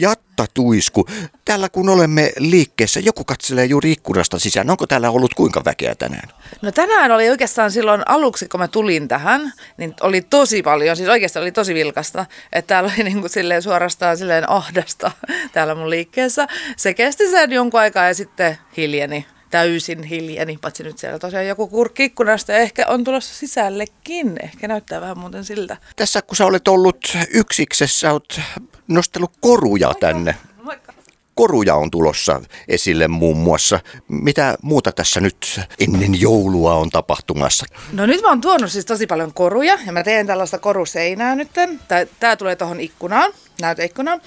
Jatta Tuisku, täällä kun olemme liikkeessä, joku katselee juuri ikkunasta sisään. Onko täällä ollut kuinka väkeä tänään? No tänään oli oikeastaan silloin aluksi, kun mä tulin tähän, niin oli tosi paljon, siis oikeastaan oli tosi vilkasta. Että täällä oli niin kuin silleen suorastaan silleen ahdasta täällä mun liikkeessä. Se kesti sen jonkun aikaa ja sitten hiljeni täysin hiljeni, paitsi nyt siellä tosiaan joku kurkki ikkunasta ja ehkä on tulossa sisällekin. Ehkä näyttää vähän muuten siltä. Tässä kun sä olet ollut yksiksessä, olet nostellut koruja tänne. Koruja on tulossa esille muun muassa. Mitä muuta tässä nyt ennen joulua on tapahtumassa? No nyt mä oon tuonut siis tosi paljon koruja ja mä teen tällaista koruseinää nyt. Tää, tää tulee tohon ikkunaan, näyteikkunaan.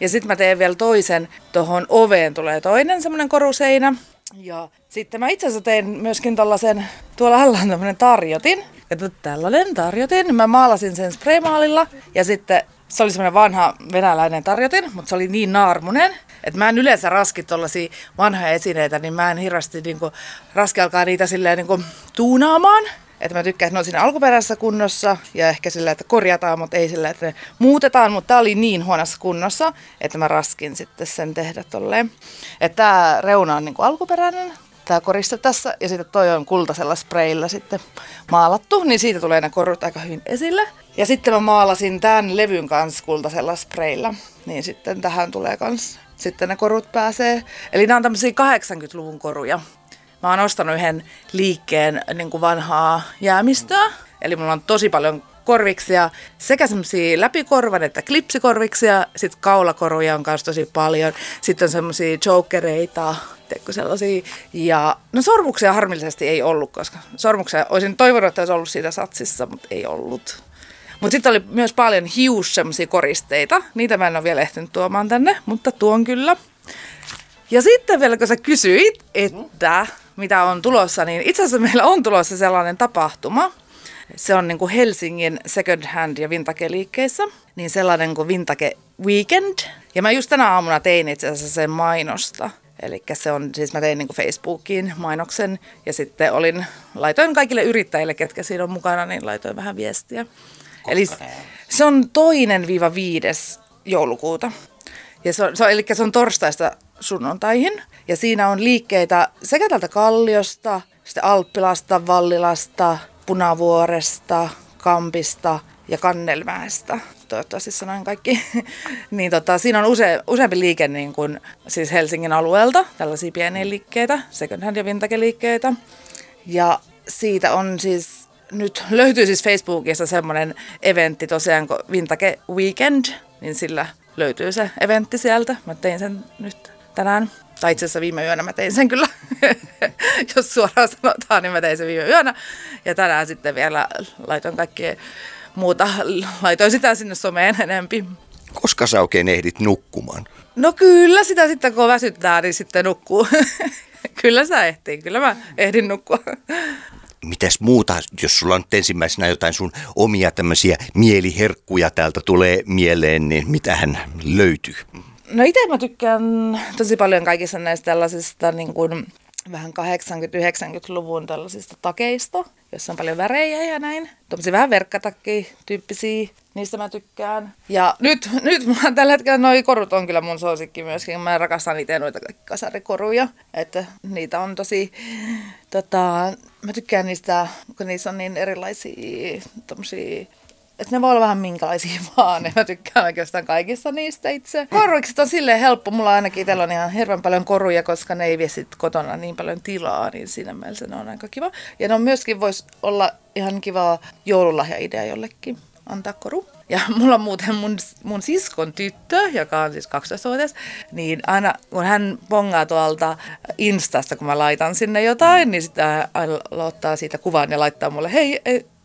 Ja sitten mä teen vielä toisen, tohon oveen tulee toinen semmonen koruseinä. Ja sitten mä itse asiassa tein myöskin tällaisen, tuolla alla on tämmönen tarjotin. Ja tällainen tarjotin. Mä maalasin sen spraymaalilla ja sitten se oli semmoinen vanha venäläinen tarjotin, mutta se oli niin naarmunen, että mä en yleensä raski tuollaisia vanhoja esineitä, niin mä en hirveästi niinku, raski alkaa niitä silleen niinku, tuunaamaan. Että mä tykkään, että ne on siinä alkuperäisessä kunnossa ja ehkä sillä, että korjataan, mutta ei sillä, että ne muutetaan. Mutta tää oli niin huonossa kunnossa, että mä raskin sitten sen tehdä tolleen. Että tää reuna on niinku alkuperäinen, tämä koriste tässä ja sitten toi on kultaisella sprayilla sitten maalattu, niin siitä tulee ne korut aika hyvin esille. Ja sitten mä maalasin tämän levyn kanssa kultaisella sprayilla, niin sitten tähän tulee kans sitten ne korut pääsee. Eli nämä on tämmöisiä 80-luvun koruja. Mä oon ostanut yhden liikkeen niin kuin vanhaa jäämistöä. Eli mulla on tosi paljon korviksia, sekä semmoisia läpikorvan että klipsikorviksia, sitten kaulakoruja on kanssa tosi paljon, sitten on semmoisia jokereita, sellaisia, ja no sormuksia harmillisesti ei ollut, koska sormuksia olisin toivonut, että olisi ollut siitä satsissa, mutta ei ollut. Mutta sitten oli myös paljon hius koristeita, niitä mä en ole vielä ehtinyt tuomaan tänne, mutta tuon kyllä. Ja sitten vielä kun sä kysyit, että mitä on tulossa, niin itse asiassa meillä on tulossa sellainen tapahtuma, se on niin kuin Helsingin second hand ja vintage-liikkeissä, niin sellainen kuin Vintage Weekend. Ja mä just tänä aamuna tein itse asiassa sen mainosta. Eli se on, siis mä tein niin Facebookiin mainoksen ja sitten olin, laitoin kaikille yrittäjille, ketkä siinä on mukana, niin laitoin vähän viestiä. Koska Eli se on toinen viiva viides joulukuuta. Ja se on, se on, eli se on torstaista sunnuntaihin. Ja siinä on liikkeitä sekä tältä Kalliosta, sitten Alppilasta, Vallilasta, Punavuoresta, Kampista ja Kannelmäestä. Toivottavasti sanoin kaikki. niin tota, siinä on use, useampi liike niin kuin, siis Helsingin alueelta, tällaisia pieniä liikkeitä, second hand ja vintage-liikkeitä. Ja siitä on siis, nyt löytyy siis Facebookissa semmoinen eventti tosiaan kuin Vintage Weekend, niin sillä löytyy se eventti sieltä. Mä tein sen nyt tänään. Tai itse asiassa viime yönä mä tein sen kyllä, jos suoraan sanotaan, niin mä tein sen viime yönä. Ja tänään sitten vielä laitoin kaikkea muuta, laitoin sitä sinne someen enempi. Koska sä oikein ehdit nukkumaan? No kyllä, sitä sitten kun väsyttää, niin sitten nukkuu. kyllä sä ehtiin, kyllä mä ehdin nukkua. Mitäs muuta, jos sulla on nyt ensimmäisenä jotain sun omia tämmöisiä mieliherkkuja täältä tulee mieleen, niin mitähän löytyy? No itse mä tykkään tosi paljon kaikista näistä tällaisista niin kuin vähän 80-90-luvun tällaisista takeista, jossa on paljon värejä ja näin. Tuommoisia vähän verkkatakki-tyyppisiä, niistä mä tykkään. Ja nyt, nyt mulla tällä hetkellä noi korut on kyllä mun suosikki myöskin. Mä rakastan itse noita kasarikoruja, että niitä on tosi, tota, mä tykkään niistä, kun niissä on niin erilaisia tommosia että ne voi olla vähän minkälaisia vaan. Ja mä tykkään oikeastaan kaikista niistä itse. Korvikset on silleen helppo. Mulla ainakin itsellä on ihan hirveän paljon koruja, koska ne ei vie sit kotona niin paljon tilaa, niin siinä mielessä ne on aika kiva. Ja ne on myöskin voisi olla ihan kiva joululahja-idea jollekin antaa koru. Ja mulla on muuten mun, mun siskon tyttö, joka on siis 12-vuotias, niin aina kun hän pongaa tuolta Instasta, kun mä laitan sinne jotain, niin sitten aina ottaa siitä kuvan ja laittaa mulle, hei,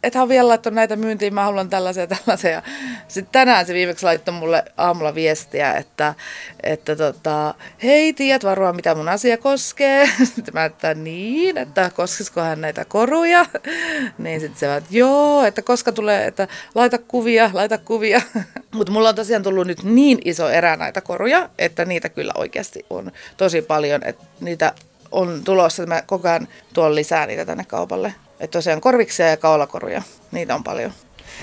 et ole vielä laittanut näitä myyntiin, mä haluan tällaisia tällaisia. Sitten tänään se viimeksi laittoi mulle aamulla viestiä, että, että tota, hei, tiedät varmaan mitä mun asia koskee. Sitten mä että niin, että koskisiko hän näitä koruja. Niin sitten se että joo, että koska tulee, että laita kuvia, laita kuvia. Mutta mulla on tosiaan tullut nyt niin iso erä näitä koruja, että niitä kyllä oikeasti on tosi paljon, että niitä on tulossa, mä koko ajan tuon lisää niitä tänne kaupalle. Että tosiaan korviksia ja kaulakoruja, niitä on paljon.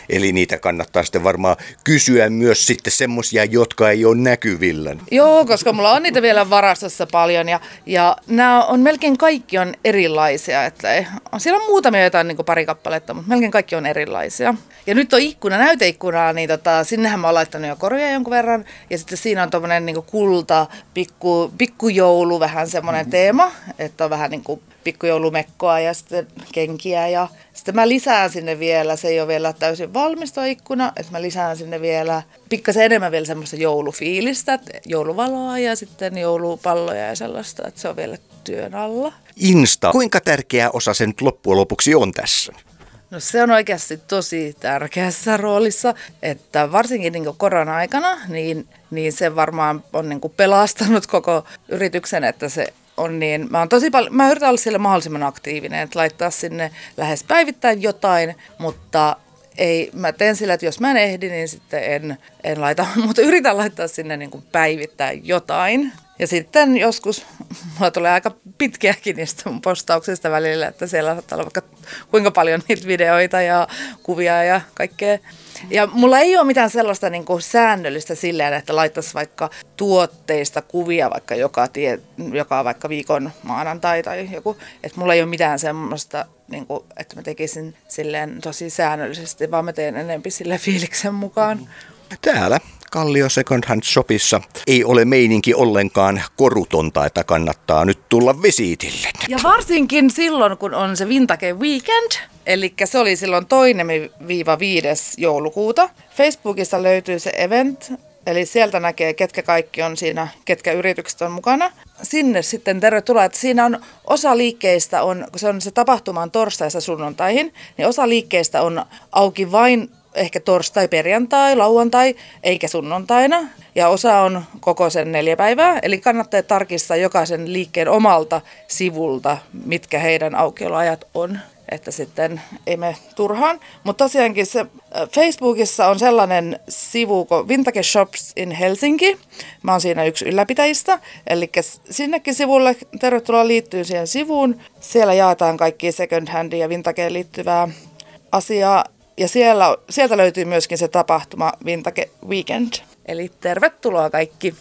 Eli niitä kannattaa sitten varmaan kysyä myös sitten semmoisia, jotka ei ole näkyvillä. Joo, koska mulla on niitä vielä varastossa paljon ja, ja nämä on melkein kaikki on erilaisia. Että on, siellä on muutamia jotain niin pari kappaletta, mutta melkein kaikki on erilaisia. Ja nyt on ikkuna, näyteikkuna, niin tota, sinnehän mä oon laittanut jo koruja jonkun verran. Ja sitten siinä on tommonen niin kulta, pikku, pikkujoulu, vähän semmoinen teema, että on vähän niin kuin pikkujoulumekkoa ja sitten kenkiä ja sitten mä lisään sinne vielä, se ei ole vielä täysin valmis ikkuna, että mä lisään sinne vielä pikkasen enemmän vielä semmoista joulufiilistä, jouluvaloa ja sitten joulupalloja ja sellaista, että se on vielä työn alla. Insta, kuinka tärkeä osa se nyt loppujen lopuksi on tässä? No se on oikeasti tosi tärkeässä roolissa, että varsinkin niin korona-aikana, niin, niin se varmaan on niin pelastanut koko yrityksen, että se on niin, mä, on tosi paljon, mä yritän olla siellä mahdollisimman aktiivinen, että laittaa sinne lähes päivittäin jotain, mutta ei, mä teen sillä, että jos mä en ehdi, niin sitten en, en laita, mutta yritän laittaa sinne niin kuin päivittäin jotain. Ja sitten joskus mulla tulee aika pitkiäkin niistä mun postauksista välillä, että siellä saattaa olla vaikka kuinka paljon niitä videoita ja kuvia ja kaikkea. Ja mulla ei ole mitään sellaista niin kuin säännöllistä silleen, että laittaisi vaikka tuotteista kuvia vaikka joka, tie, joka vaikka viikon maanantai tai joku. Että mulla ei ole mitään semmoista, niin kuin, että mä tekisin silleen tosi säännöllisesti, vaan mä teen enemmän sille fiiliksen mukaan. Täällä Kallio Second Hand Shopissa ei ole meininki ollenkaan korutonta, että kannattaa nyt tulla visiitille. Ja varsinkin silloin, kun on se Vintage Weekend, eli se oli silloin toinen viiva viides joulukuuta. Facebookissa löytyy se event, Eli sieltä näkee, ketkä kaikki on siinä, ketkä yritykset on mukana. Sinne sitten tervetuloa. Että siinä on osa liikkeistä, on, kun se on se tapahtuma on sunnuntaihin, niin osa liikkeistä on auki vain ehkä torstai, perjantai, lauantai, eikä sunnuntaina. Ja osa on koko sen neljä päivää, eli kannattaa tarkistaa jokaisen liikkeen omalta sivulta, mitkä heidän aukioloajat on että sitten ei me turhaan. Mutta tosiaankin se Facebookissa on sellainen sivu kuin Vintage Shops in Helsinki. Mä oon siinä yksi ylläpitäjistä. Eli sinnekin sivulle tervetuloa liittyy siihen sivuun. Siellä jaetaan kaikki second hand ja vintageen liittyvää asiaa ja siellä, sieltä löytyy myöskin se tapahtuma Vintage Weekend. Eli tervetuloa kaikki.